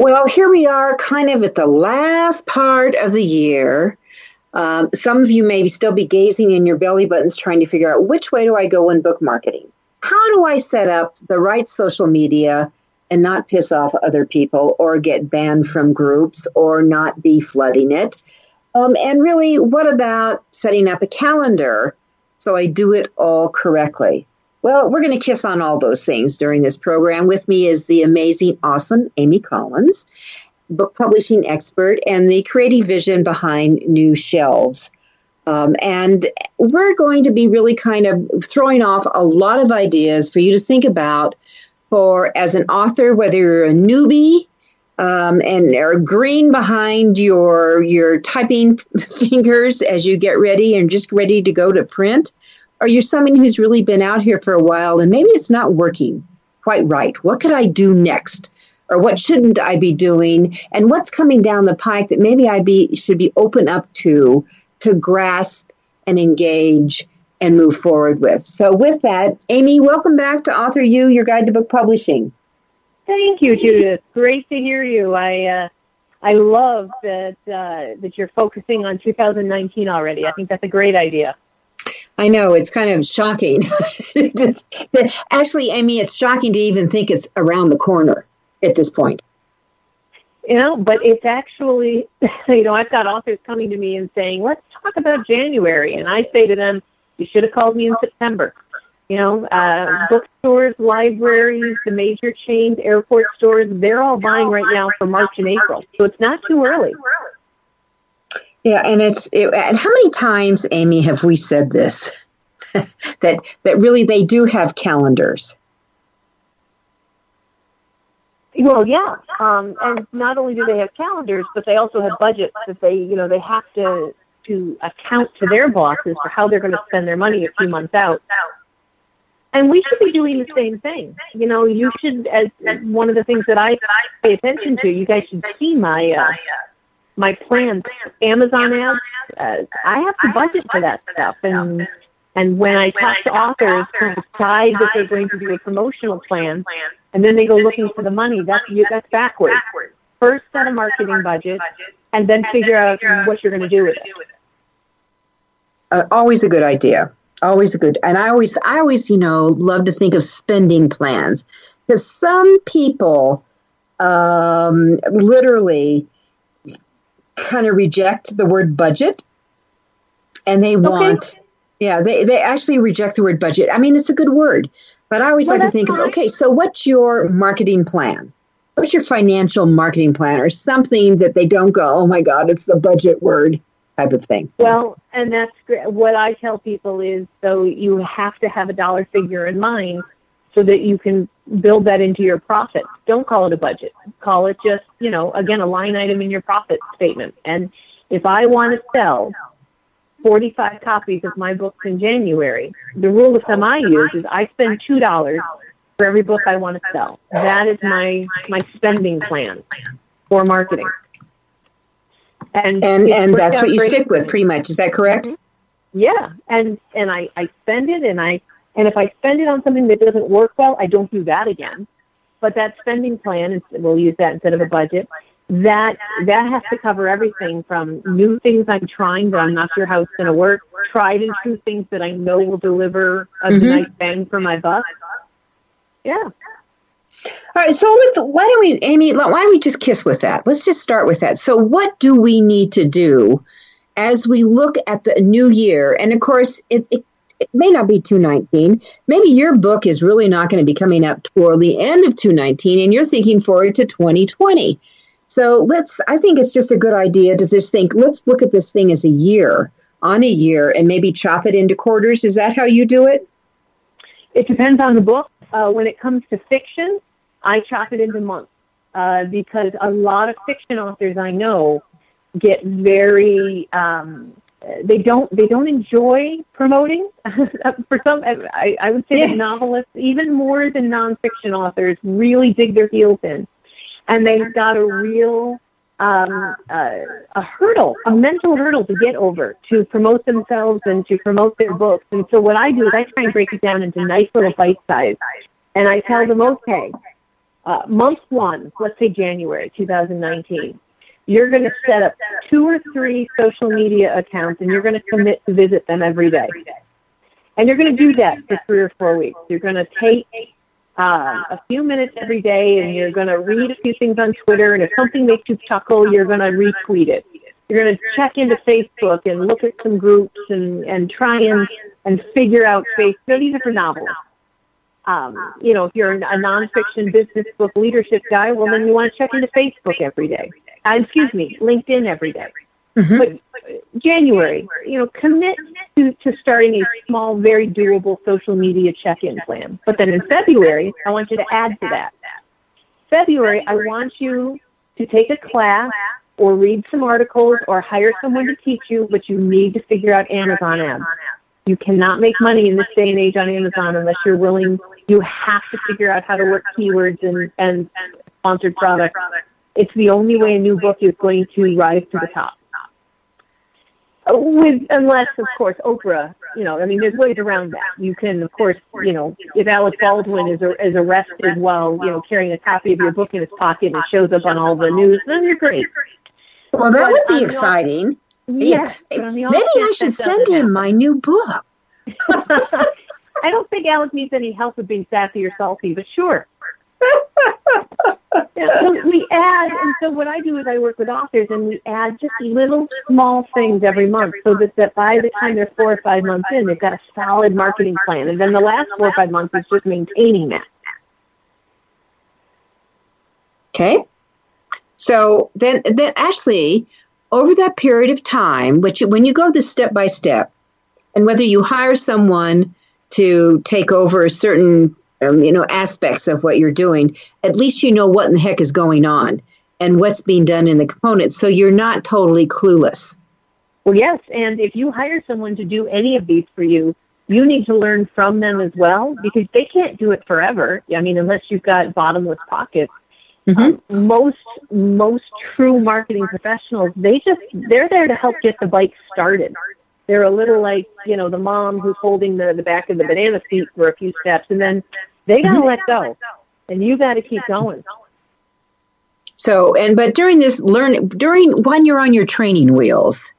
Well, here we are, kind of at the last part of the year. Um, some of you may still be gazing in your belly buttons trying to figure out which way do I go in book marketing? How do I set up the right social media and not piss off other people or get banned from groups or not be flooding it? Um, and really, what about setting up a calendar so I do it all correctly? Well, we're going to kiss on all those things during this program. With me is the amazing, awesome Amy Collins, book publishing expert and the creative vision behind New Shelves. Um, and we're going to be really kind of throwing off a lot of ideas for you to think about for as an author, whether you're a newbie um, and are green behind your your typing fingers as you get ready and just ready to go to print, or you're someone who's really been out here for a while and maybe it's not working quite right. What could I do next? Or what shouldn't I be doing? And what's coming down the pike that maybe I be should be open up to to grasp and engage and move forward with. So with that, Amy, welcome back to Author U, your guide to book publishing. Thank you, Judith. Great to hear you. I uh, I love that uh, that you're focusing on 2019 already. I think that's a great idea. I know it's kind of shocking. Actually, Amy, it's shocking to even think it's around the corner at this point. You know, but it's actually, you know, I've got authors coming to me and saying, let's talk about January. And I say to them, you should have called me in September. You know, uh, bookstores, libraries, the major chains, airport stores, they're all buying right now for March and April. So it's not too early. Yeah, and it's it, and how many times, Amy, have we said this? that that really they do have calendars. Well, yeah, um, and not only do they have calendars, but they also have budgets that they, you know, they have to to account to their bosses for how they're going to spend their money a few months out. And we should be doing the same thing. You know, you should, as one of the things that I pay attention to, you guys should see my uh, my plans. Amazon ads, uh, I have to budget for that stuff, and and when I talk to authors who decide that they're going to do a promotional plan, and then they go looking for the money, that's that's backwards. First, set a marketing budget, and then figure out what you're going to do with it. Uh, always a good idea. Always a good, and I always, I always, you know, love to think of spending plans because some people um, literally kind of reject the word budget. And they want okay. yeah they, they actually reject the word budget. I mean it's a good word but i always well, like to think fine. of okay so what's your marketing plan? What's your financial marketing plan or something that they don't go oh my god it's the budget word type of thing? Well and that's great. What i tell people is so you have to have a dollar figure in mind so that you can build that into your profit. Don't call it a budget. Call it just, you know, again, a line item in your profit statement. And if I want to sell 45 copies of my books in January, the rule of thumb I use is I spend $2 for every book I want to sell. That is my, my spending plan for marketing. And, and, and that's what you stick with pretty much. Is that correct? Mm-hmm. Yeah. And, and I, I spend it and I and if I spend it on something that doesn't work well, I don't do that again. But that spending plan, we'll use that instead of a budget, that that has to cover everything from new things I'm trying that I'm not sure how it's going to work, tried and true things that I know will deliver a mm-hmm. nice bang for my buck. Yeah. All right, so let's. Why don't we, Amy? Why don't we just kiss with that? Let's just start with that. So, what do we need to do as we look at the new year? And of course, it, it it may not be 219. Maybe your book is really not going to be coming up toward the end of 219 and you're thinking forward to 2020. So let's, I think it's just a good idea to just think, let's look at this thing as a year, on a year, and maybe chop it into quarters. Is that how you do it? It depends on the book. Uh, when it comes to fiction, I chop it into months uh, because a lot of fiction authors I know get very um, they don't they don't enjoy promoting. For some, I, I would say yeah. that novelists, even more than nonfiction authors, really dig their heels in, and they've got a real um, uh, a hurdle, a mental hurdle to get over to promote themselves and to promote their books. And so what I do is I try and break it down into nice little bite size, and I tell them, okay, uh, month one, let's say January 2019 you're going to set up two or three social media accounts and you're going to commit to visit them every day. And you're going to do that for three or four weeks. You're going to take uh, a few minutes every day and you're going to read a few things on Twitter. And if something makes you chuckle, you're going to retweet it. You're going to check into Facebook and look at some groups and, and try and, and figure out Facebook. These are for novels. Um, you know, if you're a nonfiction business book leadership guy, well, then you want to check into Facebook every day uh, excuse me, LinkedIn every day. Mm-hmm. But January, you know, commit to, to starting a small, very doable social media check-in plan. But then in February, I want you to add to that. February, I want you to take a class or read some articles or hire someone to teach you, but you need to figure out Amazon ads. You cannot make money in this day and age on Amazon unless you're willing. You have to figure out how to work keywords and, and sponsored products it's the only way a new book is going to rise to the top. With unless, of course, Oprah. You know, I mean, there's ways around that. You can, of course, you know, if Alec Baldwin is is arrested while you know carrying a copy of your book in his pocket and shows up on all the news, then you're great. Well, that would be exciting. Yeah, maybe I should send him my new book. I don't think Alec needs any help with being sassy or salty, but sure. yeah, so we add, and so what I do is I work with authors, and we add just little small things every month, so that, that by the time they're four or five months in, they've got a solid marketing plan, and then the last four or five months is just maintaining that. Okay, so then, then actually, over that period of time, which when you go this step by step, and whether you hire someone to take over certain um, you know aspects of what you're doing at least you know what in the heck is going on and what's being done in the components so you're not totally clueless. Well yes and if you hire someone to do any of these for you you need to learn from them as well because they can't do it forever. I mean unless you've got bottomless pockets mm-hmm. um, most most true marketing professionals they just they're there to help get the bike started they're a little like you know the mom who's holding the, the back of the banana seat for a few steps and then they got to let go, and you got to keep going. So, and but during this learn during when you're on your training wheels,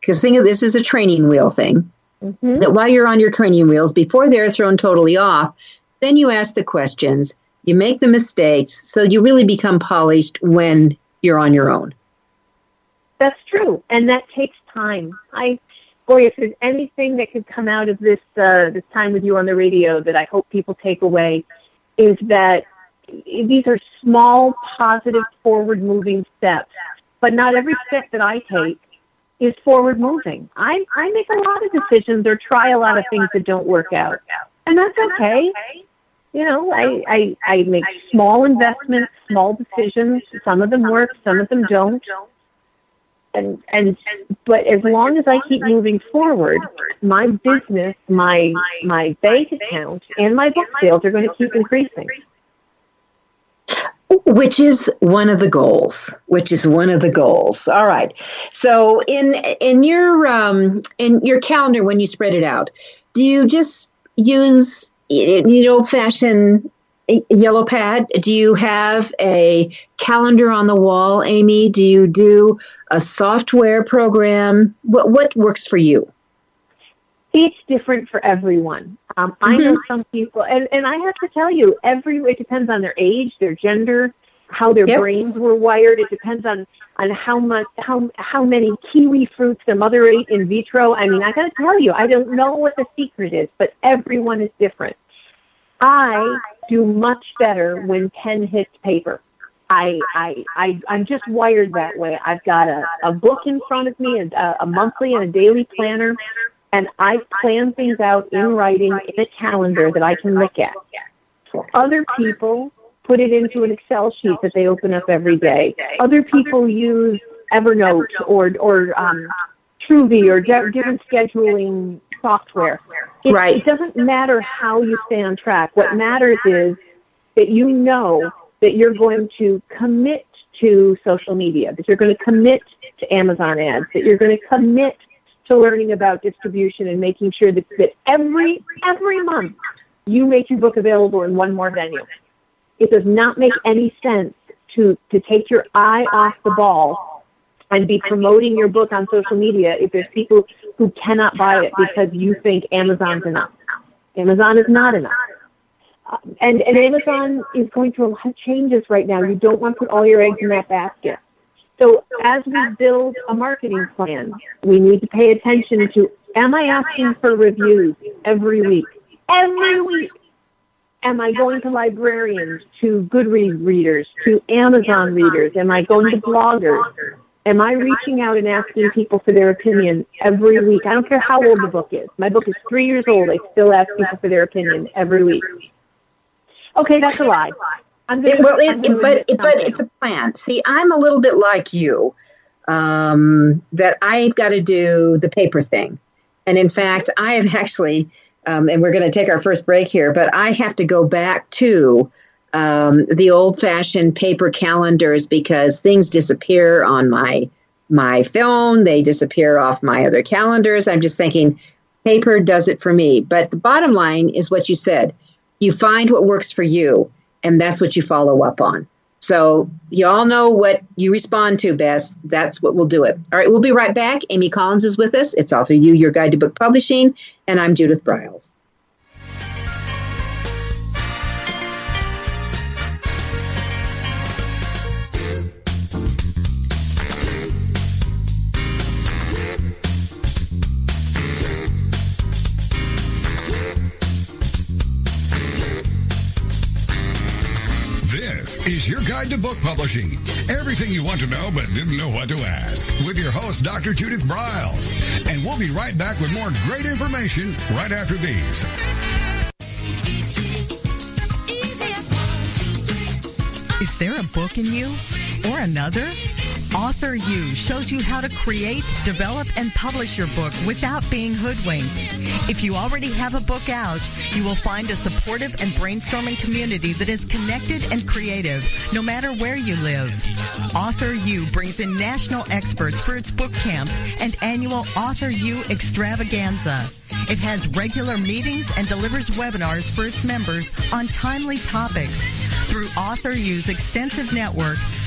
because think of this as a training wheel thing. Mm-hmm. That while you're on your training wheels, before they're thrown totally off, then you ask the questions, you make the mistakes, so you really become polished when you're on your own. That's true, and that takes time. I boy, if there's anything that could come out of this uh, this time with you on the radio that I hope people take away, is that these are small, positive, forward-moving steps. But not every step that I take is forward-moving. I I make a lot of decisions or try a lot of things that don't work out, and that's okay. You know, I, I, I make small investments, small decisions. Some of them work, some of them don't and and but as long as I keep moving forward, my business, my my bank account, and my book sales are going to keep increasing. Which is one of the goals. Which is one of the goals. All right. So in in your um, in your calendar when you spread it out, do you just use you know old fashioned yellow pad? Do you have a calendar on the wall, Amy? Do you do a software program? What what works for you? It's different for everyone. Um, mm-hmm. I know some people, and, and I have to tell you, every it depends on their age, their gender, how their Yep. brains were wired. It depends on on how much how how many kiwi fruits the mother ate in vitro. I mean, I got to tell you, I don't know what the secret is, but everyone is different. I do much better when pen hits paper. I, I, I, I'm just wired that way. I've got a, a book in front of me, a, a monthly and a daily planner, and I plan things out in writing in a calendar that I can look at. For Other people put it into an Excel sheet that they open up every day. Other people use Evernote or, or um, Truby or di- different scheduling software. It, Right. it doesn't matter how you stay on track. What matters is that you know that you're going to commit to social media, that you're going to commit to Amazon ads, that you're going to commit to learning about distribution and making sure that, that every every month you make your book available in one more venue. It does not make any sense to to take your eye off the ball and be promoting your book on social media if there's people who cannot buy it because you think Amazon's enough. Amazon is not enough. Uh, and, and Amazon is going through a lot of changes right now. You don't want to put all your eggs in that basket. So as we build a marketing plan, we need to pay attention to, am I asking for reviews every week? Every week. Am I going to librarians, to Goodreads readers, to Amazon readers? Am I going to bloggers? Am I reaching out and asking people for their opinion every week? I don't care how old the book is. My book is three years old. I still ask people for their opinion every week. Okay, that's a lie. I'm gonna, well, it, but it, but it's a plan. See, I'm a little bit like you. Um, that I've got to do the paper thing, and in fact, I have actually, um, and we're going to take our first break here. But I have to go back to um, the old-fashioned paper calendars because things disappear on my my phone. They disappear off my other calendars. I'm just thinking, paper does it for me. But the bottom line is what you said. You find what works for you, and that's what you follow up on. So you all know what you respond to best. That's what will do it. All right, we'll be right back. Amy Collins is with us. It's Author U, Your Guide to Book Publishing, and I'm Judith Briles. Book publishing. Everything you want to know but didn't know what to ask. With your host, Dr. Judith Briles. And we'll be right back with more great information right after these. Is there a book in you or another? Author U shows you how to create, develop, and publish your book without being hoodwinked. If you already have a book out, you will find a supportive and brainstorming community that is connected and creative, no matter where you live. Author U brings in national experts for its book camps and annual Author U extravaganza. It has regular meetings and delivers webinars for its members on timely topics. Through Author U's extensive network,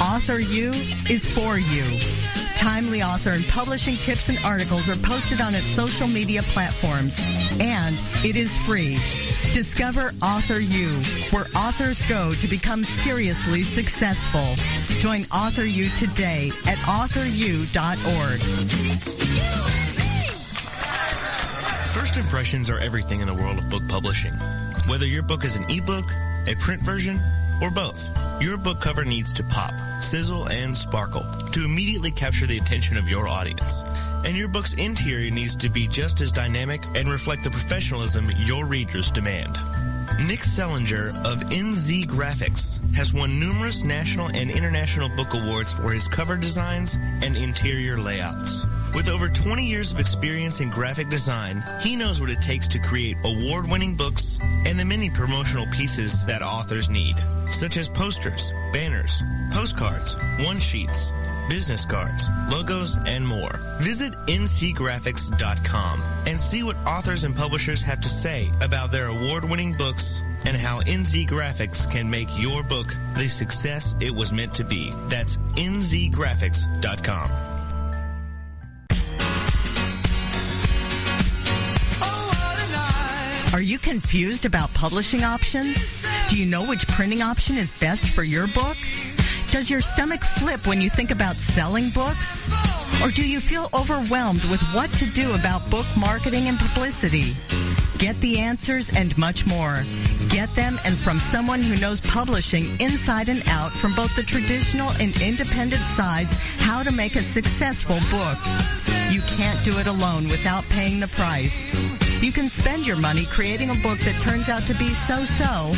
Author U is for you. Timely author and publishing tips and articles are posted on its social media platforms, and it is free. Discover Author U, where authors go to become seriously successful. Join Author U today at authoru.org. First impressions are everything in the world of book publishing. Whether your book is an ebook, a print version, or both, your book cover needs to pop, sizzle, and sparkle to immediately capture the attention of your audience. And your book's interior needs to be just as dynamic and reflect the professionalism your readers demand. Nick Zelinger of NZ Graphics has won numerous national and international book awards for his cover designs and interior layouts. With over 20 years of experience in graphic design, he knows what it takes to create award-winning books and the many promotional pieces that authors need, such as posters, banners, postcards, one-sheets, business cards, logos, and more. Visit nzgraphics.com and see what authors and publishers have to say about their award-winning books and how NZ Graphics can make your book the success it was meant to be. That's nzgraphics.com. Are you confused about publishing options? Do you know which printing option is best for your book? Does your stomach flip when you think about selling books? Or do you feel overwhelmed with what to do about book marketing and publicity? Get the answers and much more. Get them and from someone who knows publishing inside and out from both the traditional and independent sides how to make a successful book. You can't do it alone without paying the price. You can spend your money creating a book that turns out to be so-so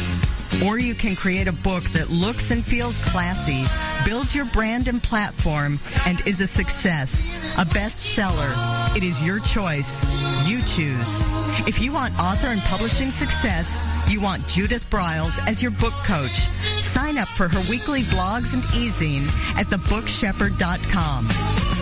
or you can create a book that looks and feels classy, builds your brand and platform, and is a success. A bestseller. It is your choice. You choose. If you want author and publishing success, you want Judith Briles as your book coach. Sign up for her weekly blogs and e-zine at thebookshepherd.com.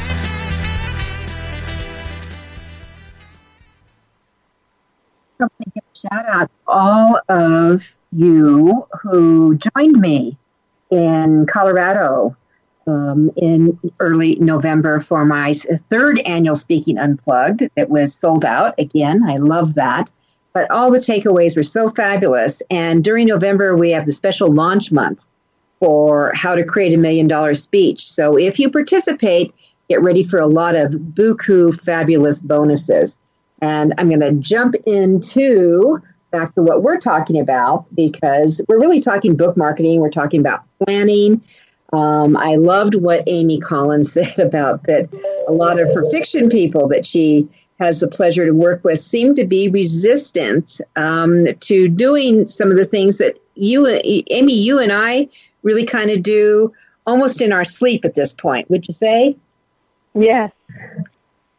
Give a shout out to all of you who joined me in Colorado um, in early November for my third annual Speaking Unplugged that was sold out. Again, I love that. But all the takeaways were so fabulous. And during November, we have the special launch month for how to create a million dollar speech. So if you participate, get ready for a lot of buku fabulous bonuses. And I'm going to jump into back to what we're talking about because we're really talking book marketing. We're talking about planning. Um, I loved what Amy Collins said about that a lot of her fiction people that she has the pleasure to work with seem to be resistant um, to doing some of the things that you, Amy, you and I really kind of do almost in our sleep at this point. Would you say? Yes.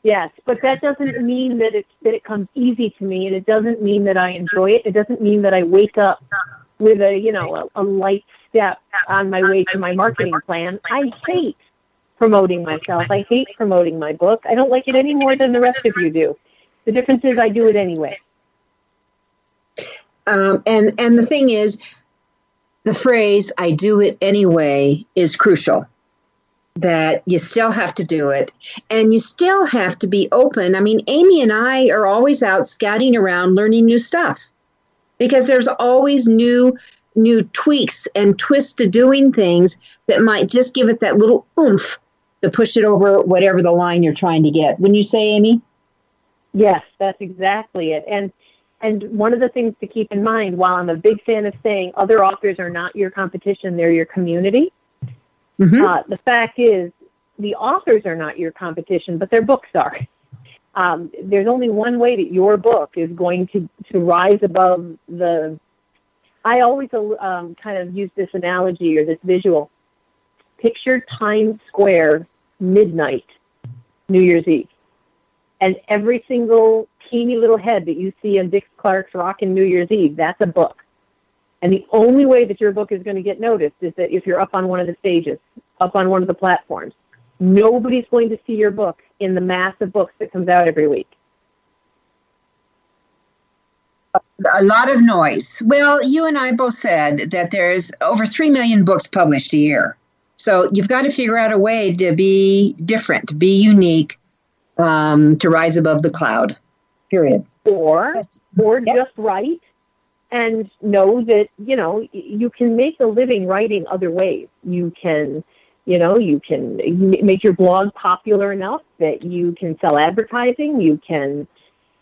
Yes, but that doesn't mean that it that it comes easy to me, and it doesn't mean that I enjoy it. It doesn't mean that I wake up with a you know a, a light step on my way to my marketing plan. I hate promoting myself. I hate promoting my book. I don't like it any more than the rest of you do. The difference is I do it anyway. Um, and and the thing is, the phrase "I do it anyway" is crucial that you still have to do it and you still have to be open. I mean, Amy and I are always out scouting around learning new stuff because there's always new new tweaks and twists to doing things that might just give it that little oomph to push it over whatever the line you're trying to get. Wouldn't you say, Amy? Yes, that's exactly it. And and one of the things to keep in mind, while I'm a big fan of saying other authors are not your competition, they're your community, Mm-hmm. Uh, the fact is, the authors are not your competition, but their books are. Um, there's only one way that your book is going to, to rise above the. I always um, kind of use this analogy or this visual. Picture Times Square midnight, New Year's Eve, and every single teeny little head that you see on Dick Clark's Rockin' New Year's Eve, that's a book. And the only way that your book is going to get noticed is that if you're up on one of the stages, up on one of the platforms. Nobody's going to see your book in the mass of books that comes out every week. A lot of noise. Well, you and I both said that there's over 3 million books published a year. So you've got to figure out a way to be different, to be unique, um, to rise above the cloud, period. Or, or yep. just write and know that you know you can make a living writing other ways. You can, you know, you can make your blog popular enough that you can sell advertising. You can,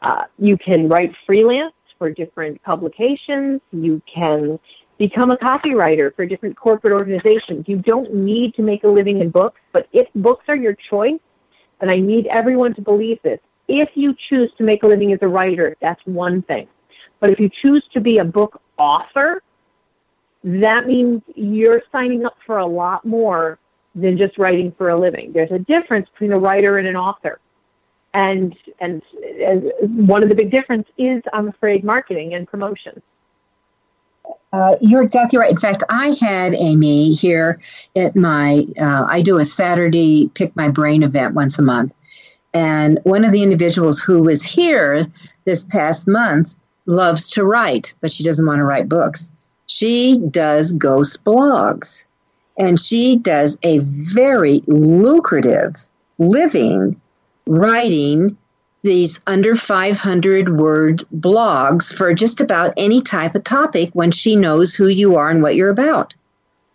uh, you can write freelance for different publications. You can become a copywriter for different corporate organizations. You don't need to make a living in books, but if books are your choice, and I need everyone to believe this, if you choose to make a living as a writer, that's one thing. But if you choose to be a book author, that means you're signing up for a lot more than just writing for a living. There's a difference between a writer and an author. And, and, and one of the big difference is, I'm afraid, marketing and promotion. Uh, you're exactly right. In fact, I had Amy here at my, uh, I do a Saturday Pick My Brain event once a month. And one of the individuals who was here this past month loves to write, but she doesn't want to write books. She does ghost blogs, and she does a very lucrative living writing these under 500 word blogs for just about any type of topic when she knows who you are and what you're about.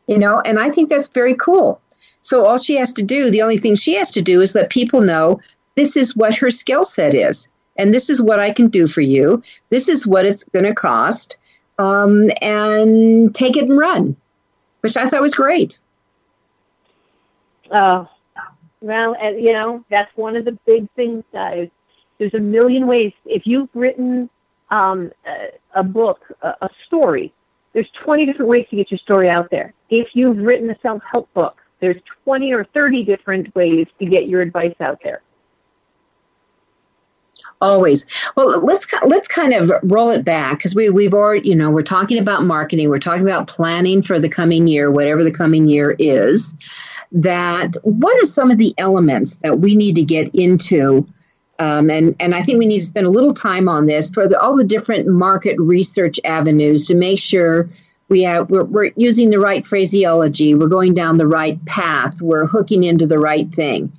You know, and I think that's very cool. So all she has to do, the only thing she has to do is let people know this is what her skill set is. And this is what I can do for you. This is what it's going to cost. Um, and take it and run, which I thought was great. Oh, well, you know, that's one of the big things, guys. There's a million ways. If you've written um, a, a, book, a, a story, there's 20 different ways to get your story out there. If you've written a self help book, there's 20 or 30 different ways to get your advice out there. Always. Well, let's let's kind of roll it back because we we've already you know we're talking about marketing, we're talking about planning for the coming year, whatever the coming year is. That what are some of the elements that we need to get into um, and and I think we need to spend a little time on this for the, all the different market research avenues to make sure we have we're, we're using the right phraseology, we're going down the right path, we're hooking into the right thing.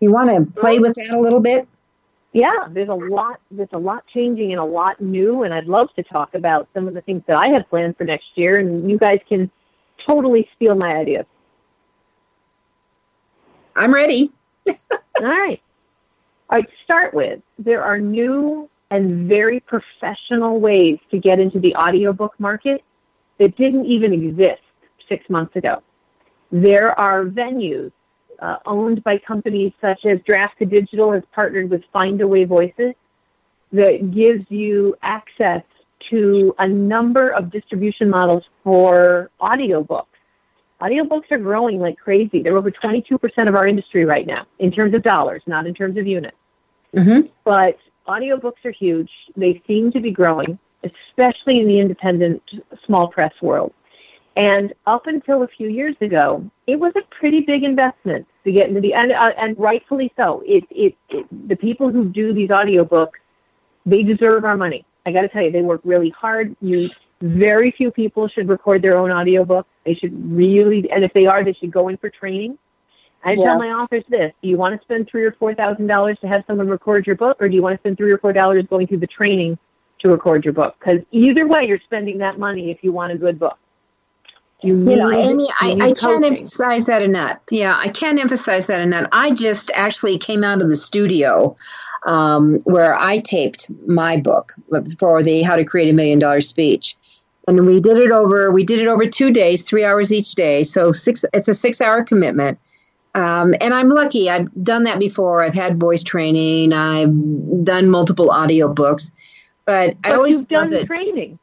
You want to play with that a little bit? Yeah, there's a lot there's a lot changing and a lot new, and I'd love to talk about some of the things that I have planned for next year, and you guys can totally steal my ideas. I'm ready. All right. I'd start with there are new and very professional ways to get into the audiobook market that didn't even exist six months ago. There are venues uh, owned by companies such as Draft Digital has partnered with Findaway Voices that gives you access to a number of distribution models for audiobooks. Audiobooks are growing like crazy. They're over 22% of our industry right now in terms of dollars, not in terms of units. Mm-hmm. But audiobooks are huge. They seem to be growing, especially in the independent small press world. And up until a few years ago, it was a pretty big investment to get into the and uh, and rightfully so. It, it it the people who do these audiobooks, they deserve our money. I got to tell you, they work really hard. You very few people should record their own audiobook. They should really, and if they are, they should go in for training. I yeah. tell my authors this: Do you want to spend three or four thousand dollars to have someone record your book, or do you want to spend three or four dollars going through the training to record your book? Because either way, you're spending that money if you want a good book. You, you know, Amy, I, I can't emphasize that enough. Yeah, I can't emphasize that enough. I just actually came out of the studio um, where I taped my book for the How to Create a Million Dollar Speech, and we did it over. We did it over two days, three hours each day. So six. It's a six-hour commitment um, and I'm lucky. I've done that before. I've had voice training. I've done multiple audio books, but, but I always you've done training.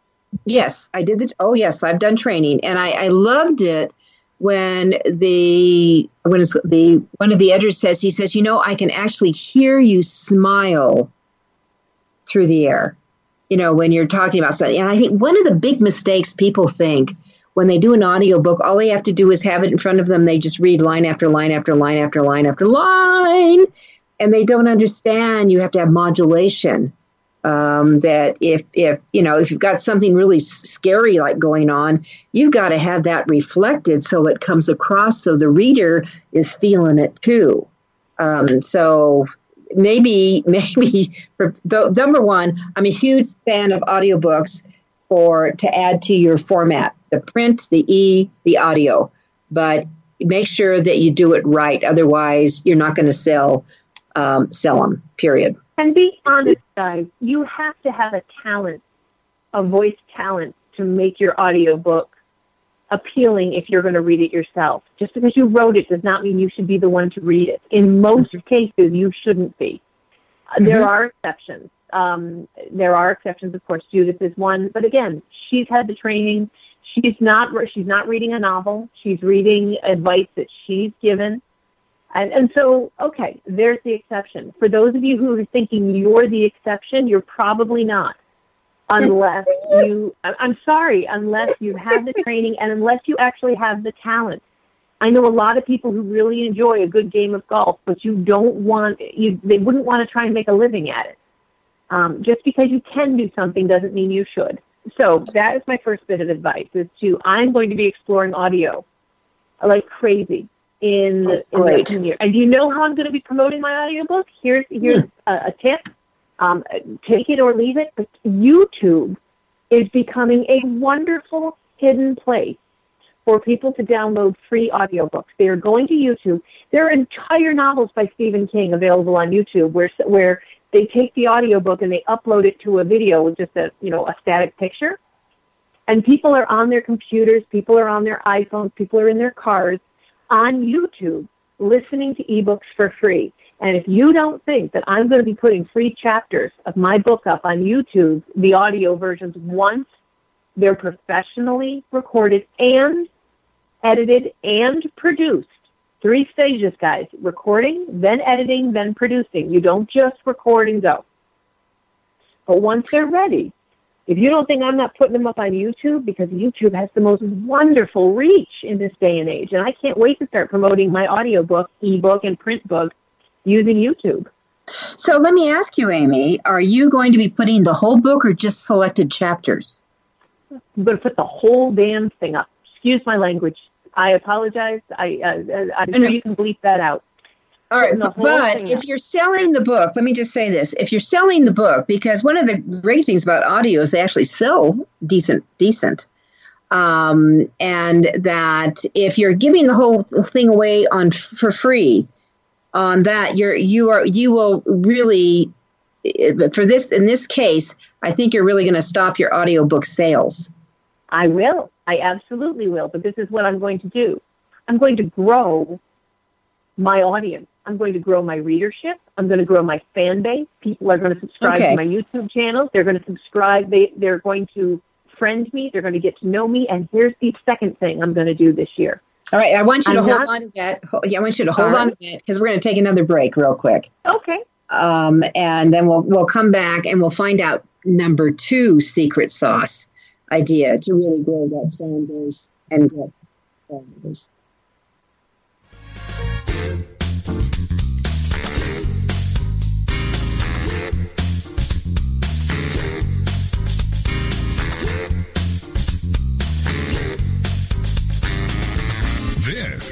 Yes, I did. The, oh, yes, I've done training, and I, I loved it when the when the one of the editors says he says, you know, I can actually hear you smile through the air. You know, when you're talking about something, and I think one of the big mistakes people think when they do an audiobook, all they have to do is have it in front of them. They just read line after line after line after line after line, and they don't understand. You have to have modulation. Um, that if if you know if you've got something really scary like going on, you've got to have that reflected so it comes across so the reader is feeling it too. Um, so maybe maybe for the, number one, I'm a huge fan of audiobooks for to add to your format the print, the e, the audio. But make sure that you do it right. Otherwise, you're not going to sell um, sell them. Period. And be honest, guys. You have to have a talent, a voice talent, to make your audio book appealing if you're going to read it yourself. Just because you wrote it does not mean you should be the one to read it. In most mm-hmm. cases, you shouldn't be. Mm-hmm. There are exceptions. Um, there are exceptions, of course. Judith is one, but again, she's had the training. She's not. She's not reading a novel. She's reading advice that she's given, and, and so okay, there's the exception. For those of you who are thinking you're the exception, you're probably not unless you I'm sorry, unless you have the training and unless you actually have the talent. I know a lot of people who really enjoy a good game of golf, but you don't want you they wouldn't want to try and make a living at it. Um, just because you can do something doesn't mean you should. So that is my first bit of advice: is to I'm going to be exploring audio like crazy in, oh, in the year. And you know how I'm going to be promoting my audiobook? Here's here's hmm. a, a tip um, take it or leave it, but YouTube is becoming a wonderful hidden place for people to download free audiobooks. They are going to YouTube. There are entire novels by Stephen King available on YouTube where where they take the audiobook and they upload it to a video with just a you know a static picture. And people are on their computers, people are on their iPhones, people are in their cars on YouTube listening to ebooks for free. And if you don't think that I'm going to be putting free chapters of my book up on YouTube, the audio versions, once they're professionally recorded and edited and produced, three stages, guys recording, then editing, then producing. You don't just record and go. But once they're ready, if you don't think I'm not putting them up on YouTube, because YouTube has the most wonderful reach in this day and age, and I can't wait to start promoting my audiobook, ebook, and print book using YouTube. So let me ask you, Amy, are you going to be putting the whole book or just selected chapters? I'm going to put the whole damn thing up. Excuse my language. I apologize. I, uh, I'm sure you can bleep that out. All right, but if you're selling the book, let me just say this: if you're selling the book, because one of the great things about audio is they actually sell decent, decent, um, and that if you're giving the whole thing away on for free, on that you're you are you will really for this in this case i think you're really going to stop your audiobook sales. I will. I absolutely will. But this is what i'm going to do. I'm going to grow my audience i'm going to grow my readership. I'm going to grow my fan base. People are going to subscribe okay. to my youtube channel. They're going to subscribe. They, they're going to friend me. They're going to get to know me. And here's the second thing i'm going to do this year. All right, I want you to I'm hold not, on to that. Yeah, I want you to hold on to that because we're going to take another break real quick. Okay. Um, and then we'll we'll come back and we'll find out number two secret sauce idea to really grow that fan base and get fan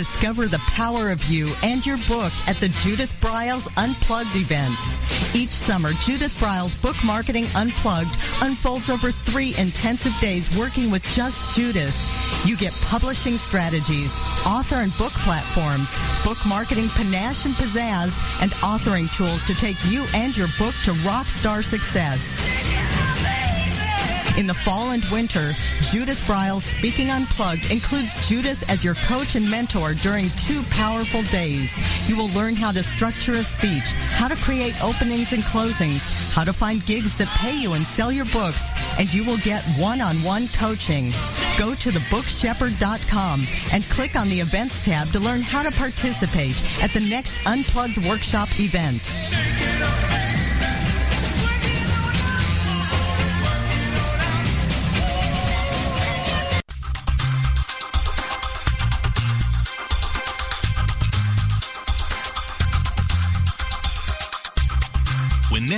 Discover the power of you and your book at the Judith Briles Unplugged events. Each summer, Judith Briles Book Marketing Unplugged unfolds over three intensive days working with just Judith. You get publishing strategies, author and book platforms, book marketing panache and pizzazz, and authoring tools to take you and your book to rock star success. In the fall and winter, Judith Briles Speaking Unplugged includes Judith as your coach and mentor during two powerful days. You will learn how to structure a speech, how to create openings and closings, how to find gigs that pay you and sell your books, and you will get one-on-one coaching. Go to thebookshepherd.com and click on the events tab to learn how to participate at the next Unplugged Workshop event.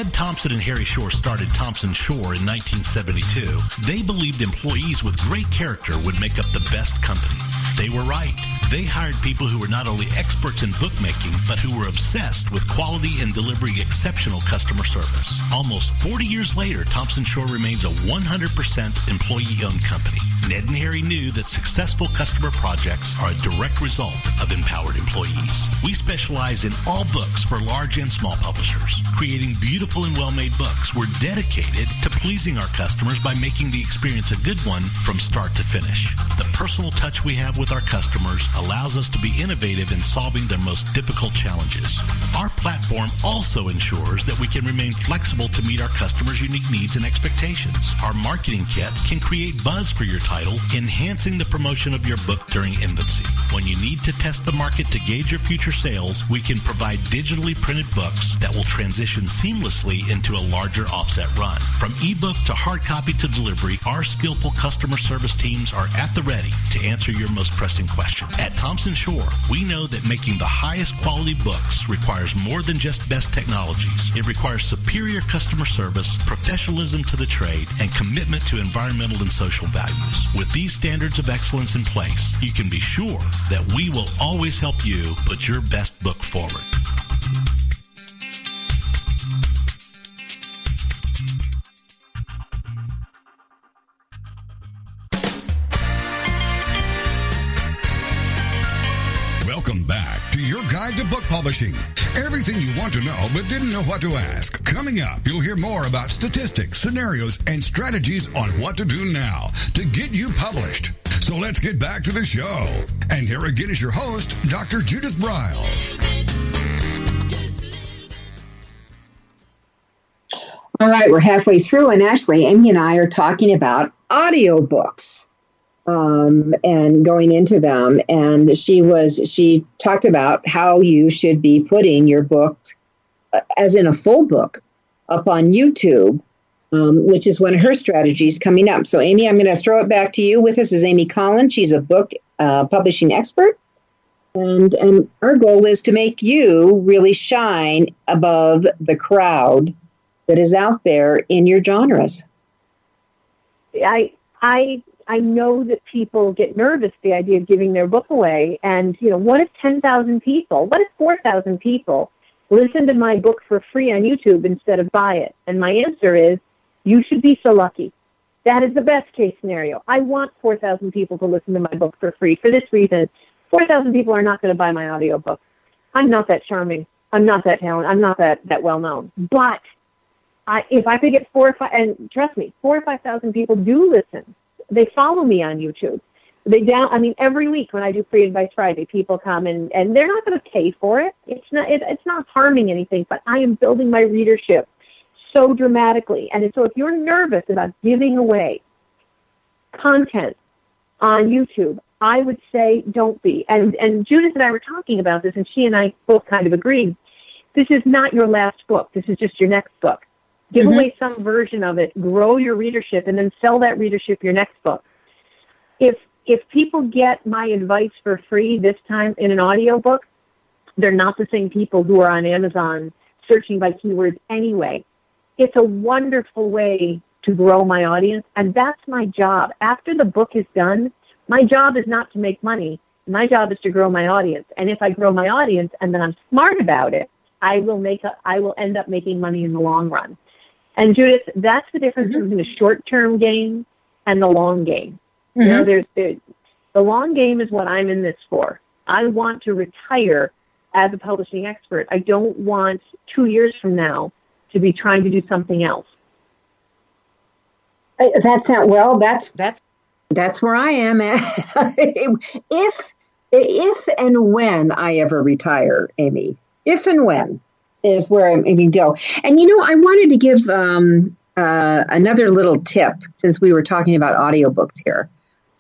Ned Thomson and Harry Shore started Thomson Shore in 1972, they believed employees with great character would make up the best company. They were right. They hired people who were not only experts in bookmaking, but who were obsessed with quality and delivering exceptional customer service. Almost 40 years later, Thomson Shore remains a 100% employee-owned company. Ned and Harry knew that successful customer projects are a direct result of empowered employees. We specialize in all books for large and small publishers. Creating beautiful and well-made books, we're dedicated to pleasing our customers by making the experience a good one from start to finish. The personal touch we have with our customers allows us to be innovative in solving their most difficult challenges. Our platform also ensures that we can remain flexible to meet our customers' unique needs and expectations. Our marketing kit can create buzz for your title, enhancing the promotion of your book during infancy. When you need to test the market to gauge your future sales, we can provide digitally printed books that will transition seamlessly into a larger offset run. From ebook to hard copy to delivery, our skillful customer service teams are at the ready to answer your most pressing question. At Thomson Shore, we know that making the highest quality books requires more than just best technologies. It requires superior customer service, professionalism to the trade, and commitment to environmental and social values. With these standards of excellence in place, you can be sure that we will always help you put your best book forward. Your guide to book publishing. Everything you want to know but didn't know what to ask. Coming up, you'll hear more about statistics, scenarios, and strategies on what to do now to get you published. So let's get back to the show. And here again is your host, Dr. Judith Briles. All right, we're halfway through, and actually, Amy and I are talking about audiobooks um, and going into them. And she was she talked about how you should be putting your book, uh, as in a full book, up on YouTube, um, which is one of her strategies coming up. So, Amy, I'm going to throw it back to you. With us is Amy Collins. She's a book uh, publishing expert. And, and our goal is to make you really shine above the crowd that is out there in your genres. I I I know that people get nervous the idea of giving their book away, and you know, what if ten thousand people, what if four thousand people listen to my book for free on YouTube instead of buy it? And my answer is, you should be so lucky. That is the best case scenario. I want four thousand people to listen to my book for free. For this reason, four thousand people are not going to buy my audiobook. I'm not that charming. I'm not that talented. I'm not that that well known. But I, if I could get four or five, and trust me, four or five thousand people do listen. They follow me on YouTube. They down. I mean, every week when I do Free Advice Friday, people come and and they're not going to pay for it. It's not. It, it's not harming anything. But I am building my readership so dramatically. And so, if you're nervous about giving away content on YouTube, I would say don't be. And and Judith and I were talking about this, and she and I both kind of agreed. This is not your last book. This is just your next book. Give mm-hmm. away some version of it, grow your readership, and then sell that readership your next book. If if people get my advice for free this time in an audiobook, they're not the same people who are on Amazon searching by keywords anyway. It's a wonderful way to grow my audience, and that's my job. After the book is done, my job is not to make money. My job is to grow my audience. And if I grow my audience and then I'm smart about it, I will make a, I will end up making money in the long run. And Judith, that's the difference mm-hmm. between the short-term game and the long game. Mm-hmm. You know, mm-hmm. there's, there's the long game is what I'm in this for. I want to retire as a publishing expert. I don't want two years from now to be trying to do something else. That's not well. That's that's that's where I am at. if if and when I ever retire, Amy, if and when is where I'm going to go. And you know, I wanted to give um, uh, another little tip since we were talking about audiobooks here,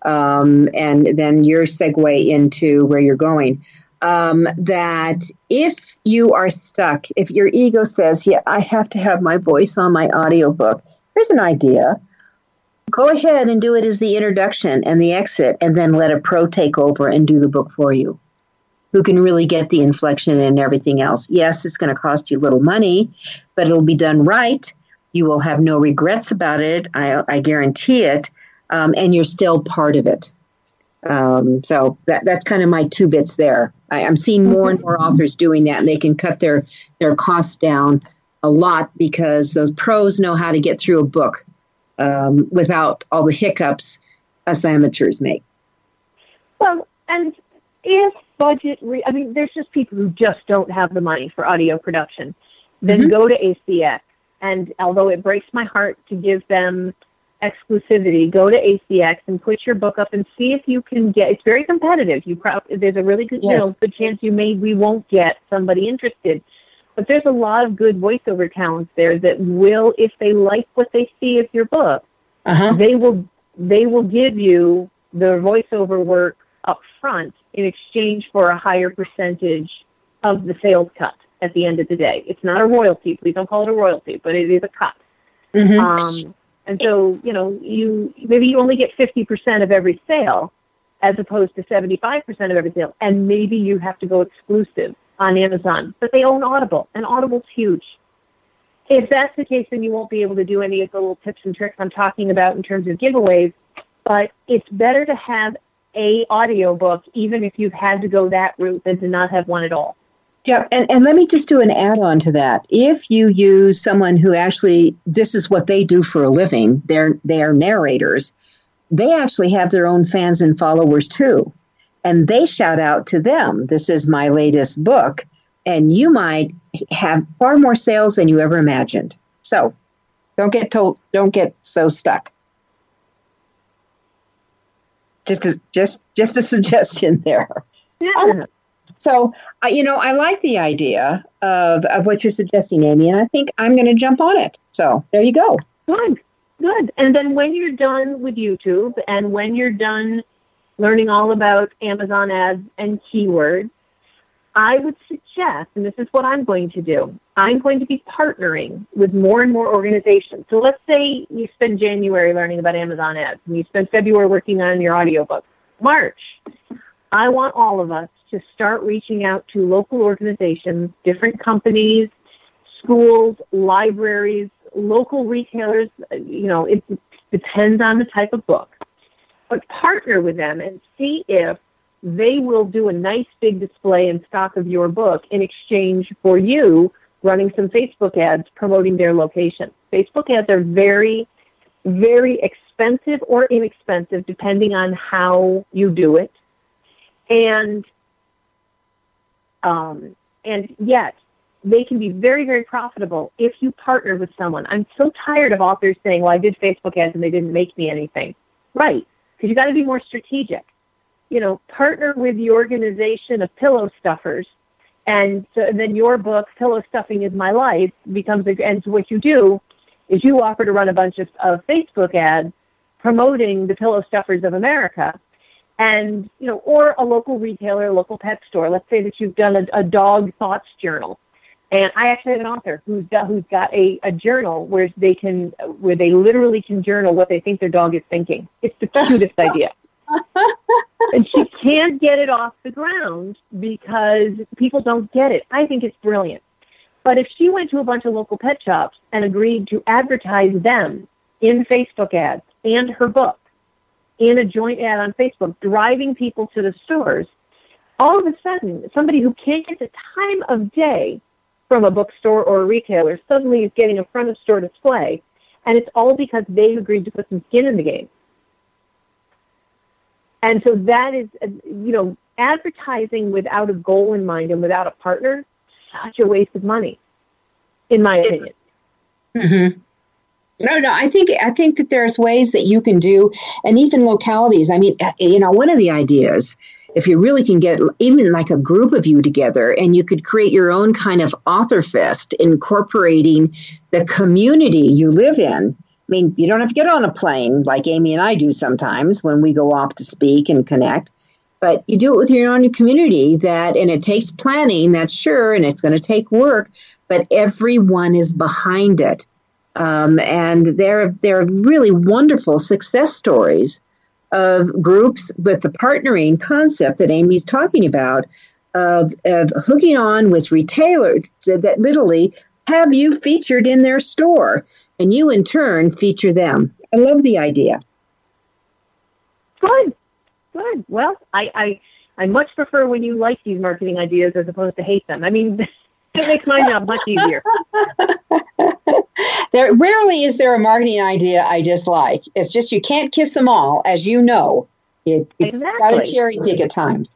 um, and then your segue into where you're going. Um, that if you are stuck, if your ego says, Yeah, I have to have my voice on my audiobook, here's an idea. Go ahead and do it as the introduction and the exit, and then let a pro take over and do the book for you who can really get the inflection and everything else. Yes, it's going to cost you little money, but it'll be done right. You will have no regrets about it. I, I guarantee it. Um, and you're still part of it. Um, so that, that's kind of my two bits there. I, am seeing more and more authors doing that, and they can cut their, their costs down a lot because those pros know how to get through a book um, without all the hiccups us amateurs make. Well, and if budget, re- I mean, there's just people who just don't have the money for audio production. Then mm-hmm. go to ACX. And although it breaks my heart to give them exclusivity, go to ACX and put your book up and see if you can get. It's very competitive. You probably there's a really good, yes. you know, good chance you may we won't get somebody interested. But there's a lot of good voiceover talents there that will, if they like what they see of your book, uh-huh. they will they will give you the voiceover work up front in exchange for a higher percentage of the sales cut at the end of the day. It's not a royalty. Please don't call it a royalty, but it is a cut. Mm-hmm. Um, and so, you know, you maybe you only get 50% of every sale as opposed to 75% of every sale. And maybe you have to go exclusive on Amazon. But they own Audible, and Audible's huge. If that's the case, then you won't be able to do any of the little tips and tricks I'm talking about in terms of giveaways. But it's better to have a audiobook, even if you've had to go that route, than to not have one at all. Yeah, and, and let me just do an add on to that. If you use someone who actually this is what they do for a living, they're they are narrators, they actually have their own fans and followers too. And they shout out to them, this is my latest book, and you might have far more sales than you ever imagined. So don't get told don't get so stuck. Just a, just just a suggestion there. Yeah. So, uh, you know, I like the idea of, of what you're suggesting, Amy, and I think I'm going to jump on it. So there you go. Good, good. And then when you're done with YouTube and when you're done learning all about Amazon ads and keywords, I would suggest, and this is what I'm going to do, I'm going to be partnering with more and more organizations. So let's say you spend January learning about Amazon ads and you spend February working on your audiobook. March, I want all of us to start reaching out to local organizations, different companies, schools, libraries, local retailers. You know, it depends on the type of book. But partner with them and see if they will do a nice big display in stock of your book in exchange for you running some Facebook ads promoting their location. Facebook ads are very, very expensive or inexpensive depending on how you do it. And um, and yet, they can be very, very profitable if you partner with someone. I'm so tired of authors saying, well, I did Facebook ads and they didn't make me anything. Right, because you got to be more strategic. You know, partner with the organization of pillow stuffers, and, so, and then your book, Pillow Stuffing is My Life, becomes, a, and so what you do is you offer to run a bunch of, of Facebook ads promoting the Pillow Stuffers of America and you know, or a local retailer, a local pet store. Let's say that you've done a, a dog thoughts journal, and I actually have an author who's got who's got a, a journal where they can where they literally can journal what they think their dog is thinking. It's the cutest idea. and she can't get it off the ground because people don't get it. I think it's brilliant. But if she went to a bunch of local pet shops and agreed to advertise them in Facebook ads and her book, in a joint ad on Facebook, driving people to the stores, all of a sudden, somebody who can't get the time of day from a bookstore or a retailer suddenly is getting a front of store display. And it's all because they agreed to put some skin in the game. And so that is, you know, advertising without a goal in mind and without a partner, such a waste of money, in my opinion. Mm-hmm. No, no. I think I think that there's ways that you can do, and even localities. I mean, uh, you know, one of the ideas, if you really can get even like a group of you together, and you could create your own kind of author fest, incorporating the community you live in. I mean, you don't have to get on a plane like Amy and I do sometimes when we go off to speak and connect, but you do it with your own community. That and it takes planning. That's sure, and it's going to take work, but everyone is behind it um, and they're, they're really wonderful success stories of groups with the partnering concept that Amy's talking about of, of hooking on with retailers that literally have you featured in their store and you in turn feature them. I love the idea. Good, good. Well, I, I, I much prefer when you like these marketing ideas as opposed to hate them. I mean, it makes my job much easier. There rarely is there a marketing idea I dislike. It's just you can't kiss them all, as you know. You, you Exactly. got to cherry pick at times.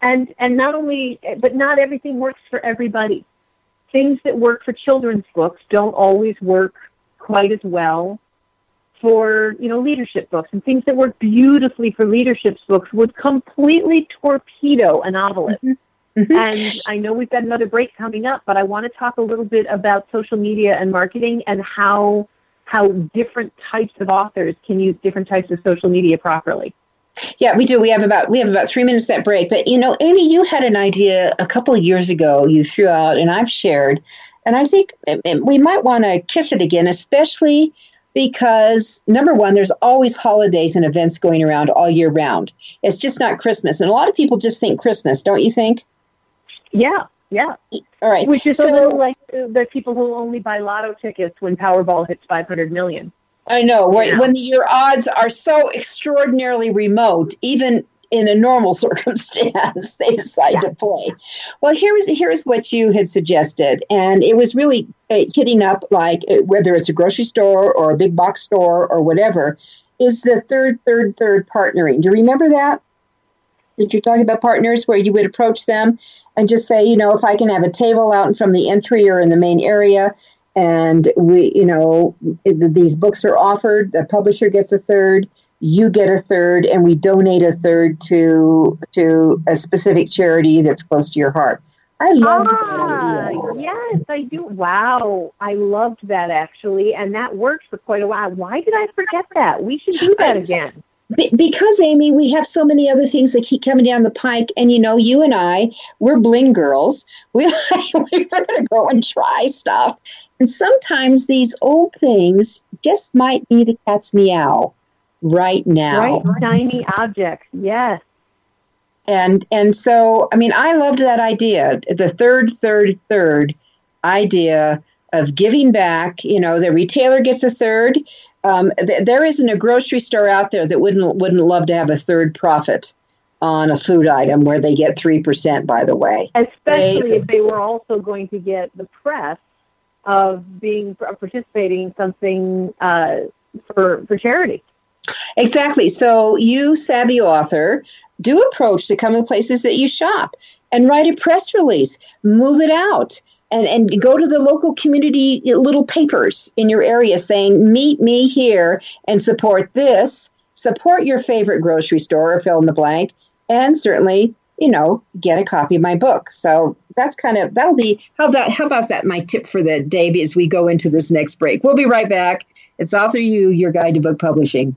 and and not only but not everything works for everybody things that work for children's books don't always work quite as well for you know leadership books. And things that work beautifully for leadership books would completely torpedo a novelist. Mhm. and i know we've got another break coming up but i want to talk a little bit about social media and marketing and how how different types of authors can use different types of social media properly Yeah, we do. We have about we have about three minutes that break. But you know, Amy, you had an idea a couple of years ago. You threw out, and I've shared, and I think it- it- we might want to kiss it again, especially because number one, there's always holidays and events going around all year round. It's just not Christmas, and a lot of people just think Christmas, don't you think? yeah yeah All right, Which is so a little like the people who only buy lotto tickets when Powerball hits 500 million. I know when, Yeah. when your odds are so extraordinarily remote, even in a normal circumstance, they decide to play. Well, here's here's what you had suggested, and it was really uh, hitting up like uh, whether it's a grocery store or a big box store or whatever, is the third, third, third partnering. Do you remember that? that you're talking about partners where you would approach them and just say, you know, if I can have a table out from the entry or in the main area, and we, you know, these books are offered, the publisher gets a third, you get a third, and we donate a third to to a specific charity that's close to your heart. I loved that Ah, idea. yes, I do. Wow, I loved that actually, and that worked for quite a while. Why did I forget that? We should do that again. Because Amy, we have so many other things that keep coming down the pike, and you know, you and I, we're bling girls. We we're going to go and try stuff, and sometimes these old things just might be the cat's meow right now. Right, shiny objects. Yes. And and so, I mean, I loved that idea, the third, third, third idea of giving back. You know, the retailer gets a third. Um, th- there isn't a grocery store out there that wouldn't wouldn't love to have a third profit on a food item where they get three percent. By the way, Especially They- if they were also going to get the press of being participating in something uh, for for charity. Exactly. So you, savvy author, do approach the come to places that you shop and write a press release, move it out, and, and go to the local community little papers in your area saying, meet me here and support this, support your favorite grocery store or fill in the blank, and certainly, you know, get a copy of my book. So that's kind of that'll be how that how about that my tip for the day as we go into this next break. We'll be right back. It's Author U, your guide to book publishing.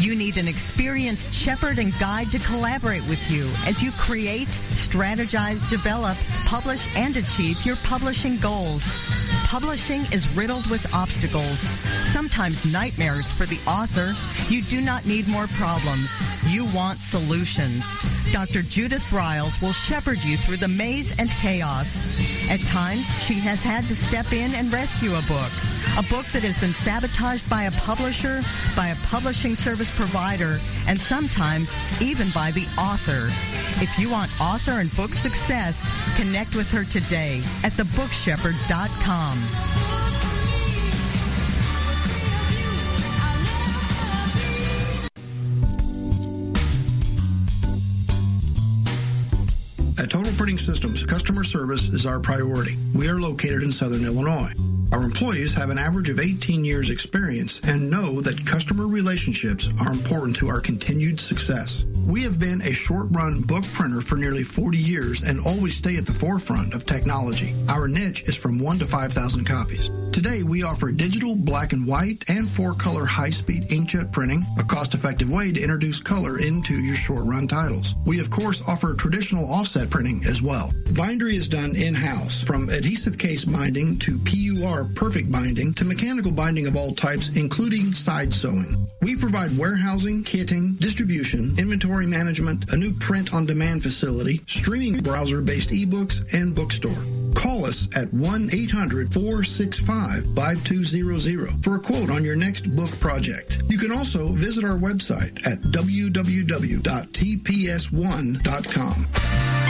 You need an experienced shepherd and guide to collaborate with you as you create, strategize, develop, publish, and achieve your publishing goals. Publishing is riddled with obstacles, sometimes nightmares for the author. You do not need more problems. You want solutions. Dr. Judith Briles will shepherd you through the maze and chaos. At times, she has had to step in and rescue a book. A book that has been sabotaged by a publisher, by a publishing service provider, and sometimes even by the author. If you want author and book success, connect with her today at thebookshepherd.com. At Total Printing Systems, customer service is our priority. We are located in Southern Illinois. Our employees have an average of 18 years experience and know that customer relationships are important to our continued success. We have been a short run book printer for nearly 40 years and always stay at the forefront of technology. Our niche is from 1 to 5,000 copies. Today, we offer digital, black and white, and four color high speed inkjet printing, a cost effective way to introduce color into your short run titles. We, of course, offer traditional offset printing as well. Bindery is done in house, from adhesive case binding to PUR perfect binding to mechanical binding of all types, including side sewing. We provide warehousing, kitting, distribution, inventory management, a new print on demand facility, streaming browser based ebooks, and bookstore. Call us at 1 800 465 5200 for a quote on your next book project. You can also visit our website at www.tps1.com.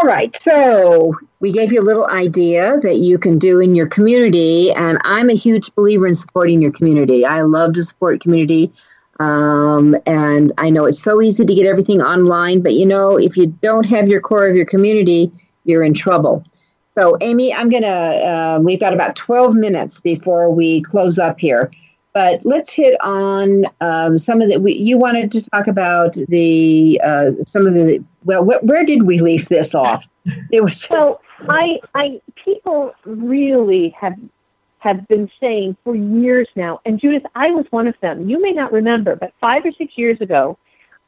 All right, so we gave you a little idea that you can do in your community, and I'm a huge believer in supporting your community. I love to support community, um, and I know it's so easy to get everything online, but you know, if you don't have your core of your community, you're in trouble. So, Amy, I'm gonna. Uh, we've got about 12 minutes before we close up here. But let's hit on um, some of the. We, you wanted to talk about the uh, some of the. Well, wh- where did we leave this off? It was so. I, I people really have have been saying for years now, and Judith, I was one of them. You may not remember, but five or six years ago,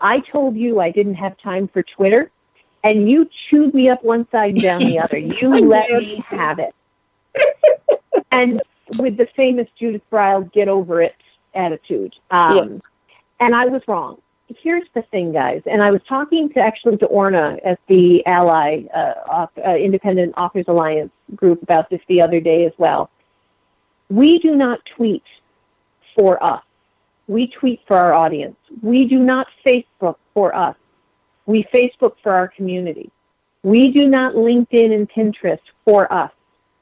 I told you I didn't have time for Twitter, and you chewed me up one side and down the other. You let me have it. and with the famous Judith Briles "Get Over It" attitude. Um, yes. And I was wrong. Here's the thing, guys. And I was talking to actually to Orna at the ALLi uh, uh, Independent Authors Alliance group about this the other day as well. We do not tweet for us. We tweet for our audience. We do not Facebook for us. We Facebook for our community. We do not LinkedIn and Pinterest for us.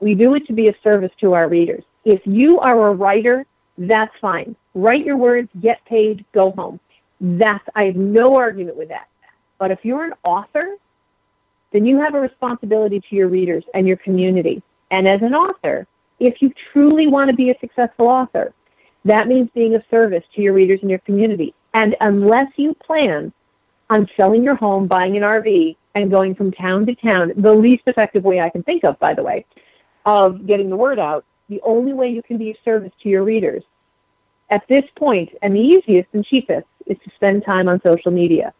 We do it to be a service to our readers. If you are a writer, that's fine. Write your words, get paid, go home. That's I have no argument with that. But if you're an author, then you have a responsibility to your readers and your community. And as an author, if you truly want to be a successful author, that means being of service to your readers and your community. And unless you plan on selling your home, buying an RV, and going from town to town, the least effective way I can think of, by the way, of getting the word out, the only way you can be of service to your readers at this point, and the easiest and cheapest, is to spend time on social media.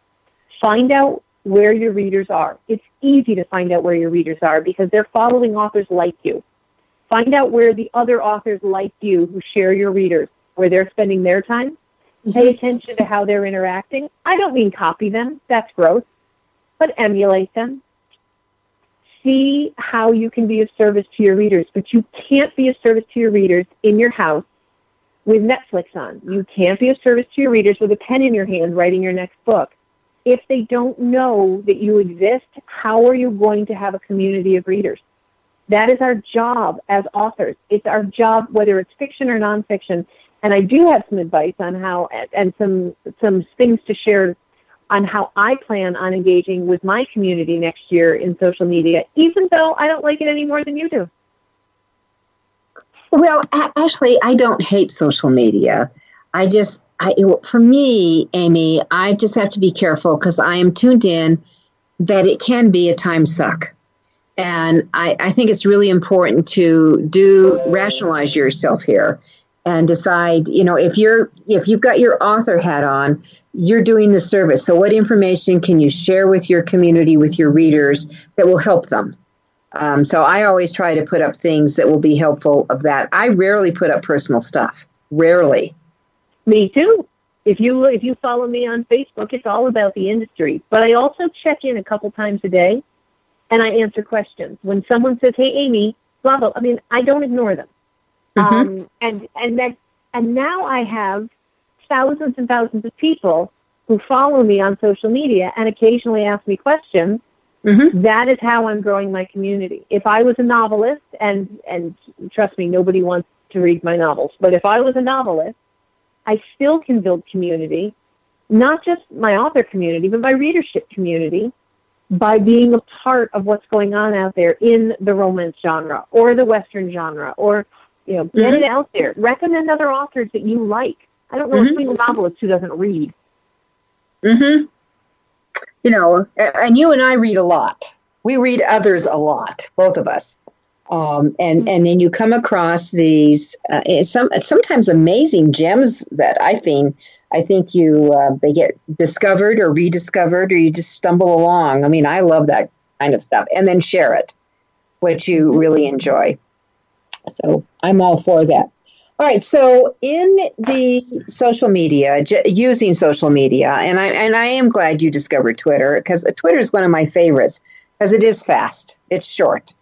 Find out where your readers are. It's easy to find out where your readers are because they're following authors like you. Find out where the other authors like you who share your readers, where they're spending their time. Pay mm-hmm. attention to how they're interacting. I don't mean copy them, that's gross, but emulate them. See how you can be of service to your readers, but you can't be of service to your readers in your house with Netflix on. You can't be of service to your readers with a pen in your hand writing your next book. If they don't know that you exist, how are you going to have a community of readers? That is our job as authors. It's our job, whether it's fiction or nonfiction. And I do have some advice on how, and some some things to share on how I plan on engaging with my community next year in social media, even though I don't like it any more than you do. Well, actually, I don't hate social media. I just, I, for me, Amy, I just have to be careful because I am tuned in that it can be a time suck. And I, I think it's really important to do rationalize yourself here and decide, you know, if you're if you've got your author hat on, you're doing the service. So what information can you share with your community, with your readers that will help them? Um, so I always try to put up things that will be helpful of that. I rarely put up personal stuff. Rarely. Me too. If you if you follow me on Facebook, it's all about the industry. But I also check in a couple times a day and I answer questions. When someone says, Hey, Amy, blah blah. I mean, I don't ignore them. Mm-hmm. Um, and and that and now I have thousands and thousands of people who follow me on social media and occasionally ask me questions. Mhm. That is how I'm growing my community. If I was a novelist, and and trust me, nobody wants to read my novels, but if I was a novelist, I still can build community, not just my author community, but my readership community, by being a part of what's going on out there in the romance genre or the western genre, or you know, get it out there. Recommend other authors that you like. I don't know a single novelist who doesn't read. Mm-hmm. You know, and you and I read a lot. We read others a lot, both of us. Um, and and then you come across these uh, some sometimes amazing gems that I think I think you uh, they get discovered or rediscovered or you just stumble along. I mean, I love that kind of stuff, and then share it, which you really enjoy. So I'm all for that. All right. So in the social media, j- using social media, and I and I am glad you discovered Twitter because Twitter is one of my favorites because it is fast, it's short,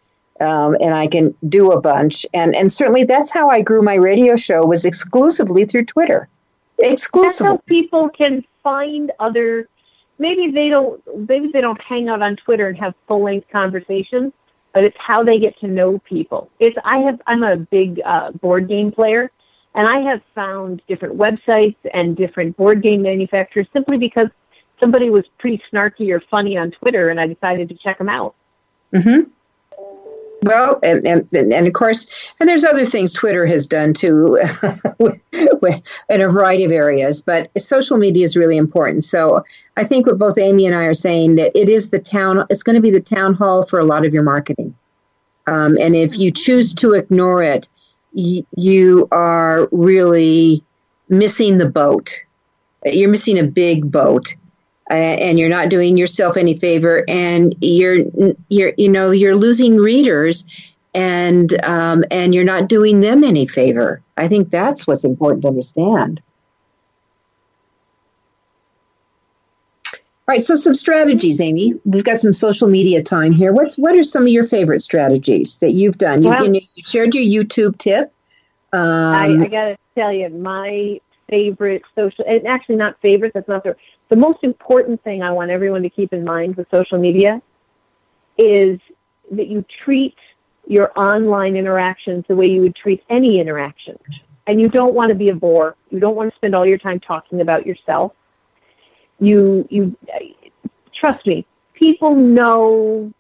um, and I can do a bunch. And and certainly that's how I grew my radio show was exclusively through Twitter, That's how people can find other. Maybe they don't. Maybe they don't hang out on Twitter and have full length conversations, but it's how they get to know people. It's I have. I'm a big uh, board game player, and I have found different websites and different board game manufacturers simply because somebody was pretty snarky or funny on Twitter, and I decided to check them out. hmm Well, and, and and of course, and there's other things Twitter has done too, in a variety of areas. But social media is really important. So I think what both Amy and I are saying that it is the town. It's going to be the town hall for a lot of your marketing. Um, and if you choose to ignore it, y- you are really missing the boat. You're missing a big boat uh, and you're not doing yourself any favor and you're you're you know you're losing readers and um, and you're not doing them any favor. I think that's what's important to understand. All right so some strategies amy. We've got some social media time here. What's what are some of your favorite strategies that you've done? You, Well- you shared your youtube tip. Um, I, I got to tell you, my favorite social, and actually not favorite, that's not the, the most important thing I want everyone to keep in mind with social media is that you treat your online interactions the way you would treat any interaction. And you don't want to be a bore. You don't want to spend all your time talking about yourself. You, you, trust me, people know,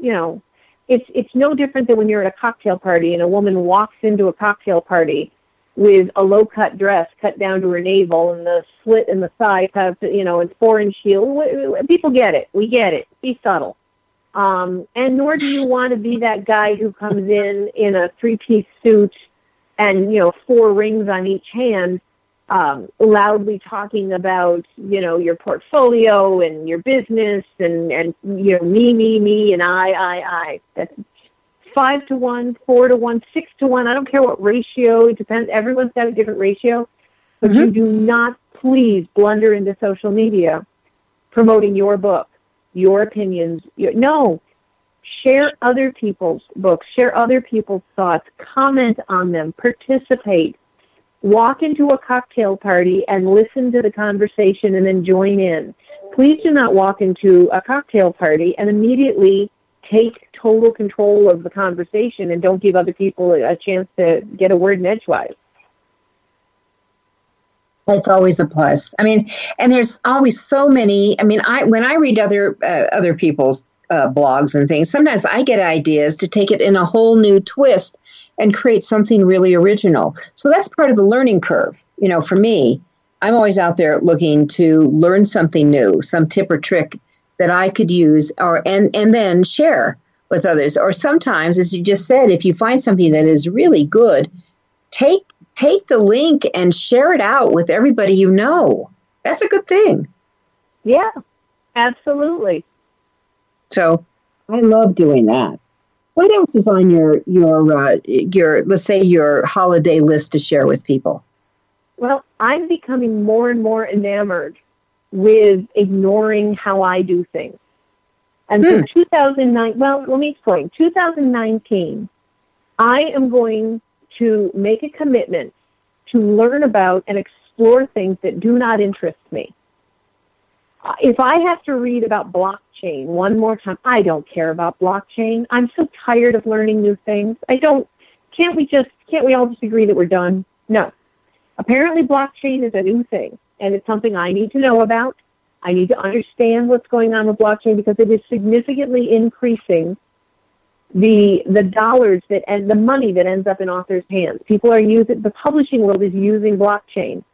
you know, it's it's no different than when you're at a cocktail party and a woman walks into a cocktail party with a low cut dress cut down to her navel and the slit in the thigh cut you know and four inch heel. People get it. We get it. Be subtle. Um, and nor do you want to be that guy who comes in in a three piece suit and you know four rings on each hand um, loudly talking about you know your portfolio and your business and and you know me me me and I I I. That's five to one, four to one, six to one. I don't care what ratio. It depends. Everyone's got a different ratio, but you mm-hmm. do not please blunder into social media promoting your book, your opinions. Your, no, share other people's books, share other people's thoughts, comment on them, participate walk into a cocktail party and listen to the conversation and then join in. Please do not walk into a cocktail party and immediately take total control of the conversation and don't give other people a chance to get a word in edgewise. It's always a plus. I mean, and there's always so many. I mean, I when I read other uh, other people's uh, blogs and things, sometimes I get ideas to take it in a whole new twist and create something really original. So that's part of the learning curve. You know, for me, I'm always out there looking to learn something new, some tip or trick that I could use, or and and then share with others. Or sometimes, as you just said, if you find something that is really good, take take the link and share it out with everybody you know. That's a good thing. Yeah, absolutely. So I love doing that. What else is on your your uh, your let's say your holiday list to share with people? Well, I'm becoming more and more enamored with ignoring how I do things. And Hmm. so 2009, well, let me explain. 2019 I am going to make a commitment to learn about and explore things that do not interest me. Uh, if I have to read about blockchain one more time, I don't care about blockchain. I'm so tired of learning new things. I don't, can't we just, can't we all just agree that we're done? No. Apparently blockchain is a new thing and it's something I need to know about. I need to understand what's going on with blockchain because it is significantly increasing the the dollars that and the money that ends up in authors' hands. People are using the publishing world is using blockchain.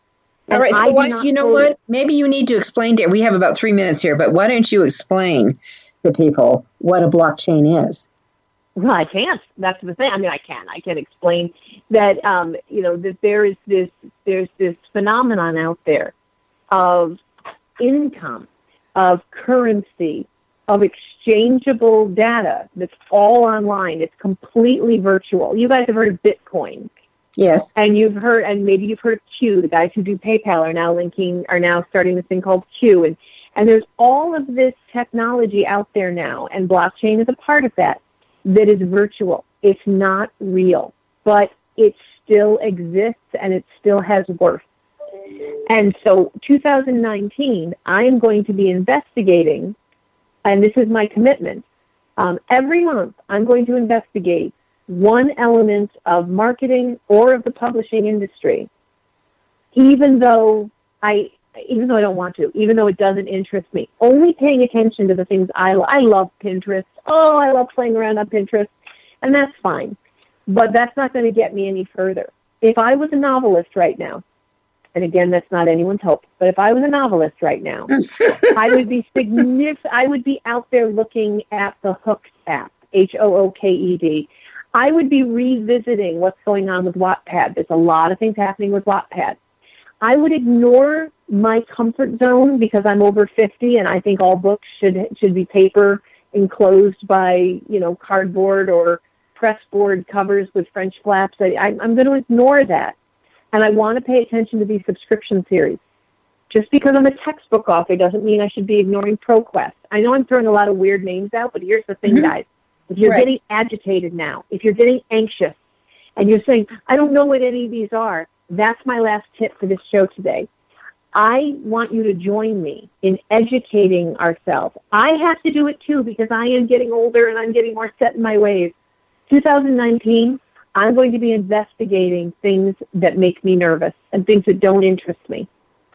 All right, so you know what? Maybe you need to explain to. We have about three minutes here, but why don't you explain to people what a blockchain is? Well, I can't. That's the thing. I mean, I can. I can explain that. Um, you know, that there is this there's this phenomenon out there of income, of currency, of exchangeable data that's all online. It's completely virtual. You guys have heard of Bitcoin. Yes. And you've heard, and maybe you've heard of Q. The guys who do PayPal are now linking, are now starting this thing called Q. And, and there's all of this technology out there now, and blockchain is a part of that, that is virtual. It's not real, but it still exists and it still has worth. And so 2019, I am going to be investigating, and this is my commitment. Um, every month, I'm going to investigate one element of marketing or of the publishing industry, even though I, even though I don't want to, even though it doesn't interest me. Only paying attention to the things I, I love Pinterest. Oh, I love playing around on Pinterest, and that's fine. But that's not going to get me any further. If I was a novelist right now, and again, that's not anyone's hope. But if I was a novelist right now, I would be significant. I would be out there looking at the Hooked app, H O O K E D. I would be revisiting what's going on with Wattpad. There's a lot of things happening with Wattpad. I would ignore my comfort zone because I'm over 50 and I think all books should should be paper enclosed by you know cardboard or pressboard covers with French flaps. I, I, I'm going to ignore that and I want to pay attention to these subscription series. Just because I'm a textbook author doesn't mean I should be ignoring ProQuest. I know I'm throwing a lot of weird names out, but here's the thing, mm-hmm. guys. If you're right. getting agitated now, if you're getting anxious, and you're saying, I don't know what any of these are, that's my last tip for this show today. I want you to join me in educating ourselves. I have to do it too because I am getting older and I'm getting more set in my ways. 2019, I'm going to be investigating things that make me nervous and things that don't interest me.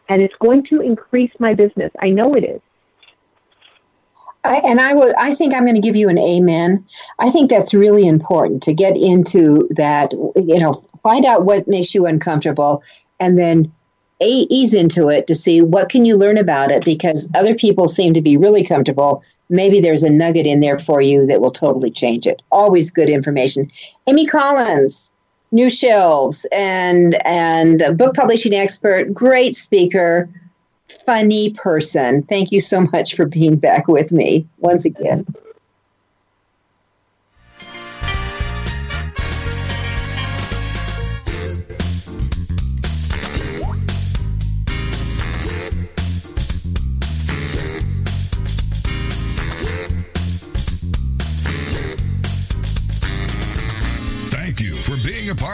And it's going to increase my business. I know it is. I, and I would, I think I'm going to give you an amen. I think that's really important to get into that, you know, find out what makes you uncomfortable and then a, ease into it to see what can you learn about it because other people seem to be really comfortable maybe there's a nugget in there for you that will totally change it. Always good information. Amy Collins, new shelves and and book publishing expert, great speaker, funny person. Thank you so much for being back with me once again.